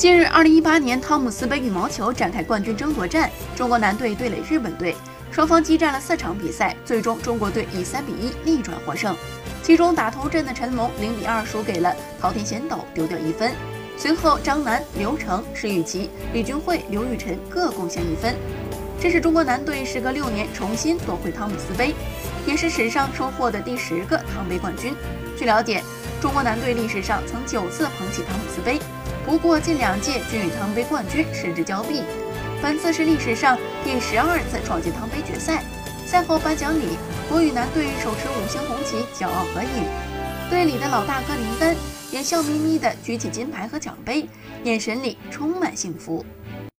近日，二零一八年汤姆斯杯羽毛球展开冠军争夺战，中国男队对垒日本队，双方激战了四场比赛，最终中国队以三比一逆转获胜。其中打头阵的陈龙零比二输给了桃田贤斗，丢掉一分。随后张楠、刘成、石宇奇、李俊慧、刘雨辰各贡献一分。这是中国男队时隔六年重新夺回汤姆斯杯，也是史上收获的第十个汤杯冠军。据了解，中国男队历史上曾九次捧起汤姆斯杯。不过近两届均与汤杯冠军失之交臂，本次是历史上第十二次闯进汤杯决赛。赛后颁奖礼，国羽男队手持五星红旗，骄傲合影。队里的老大哥林丹也笑眯眯地举起金牌和奖杯，眼神里充满幸福。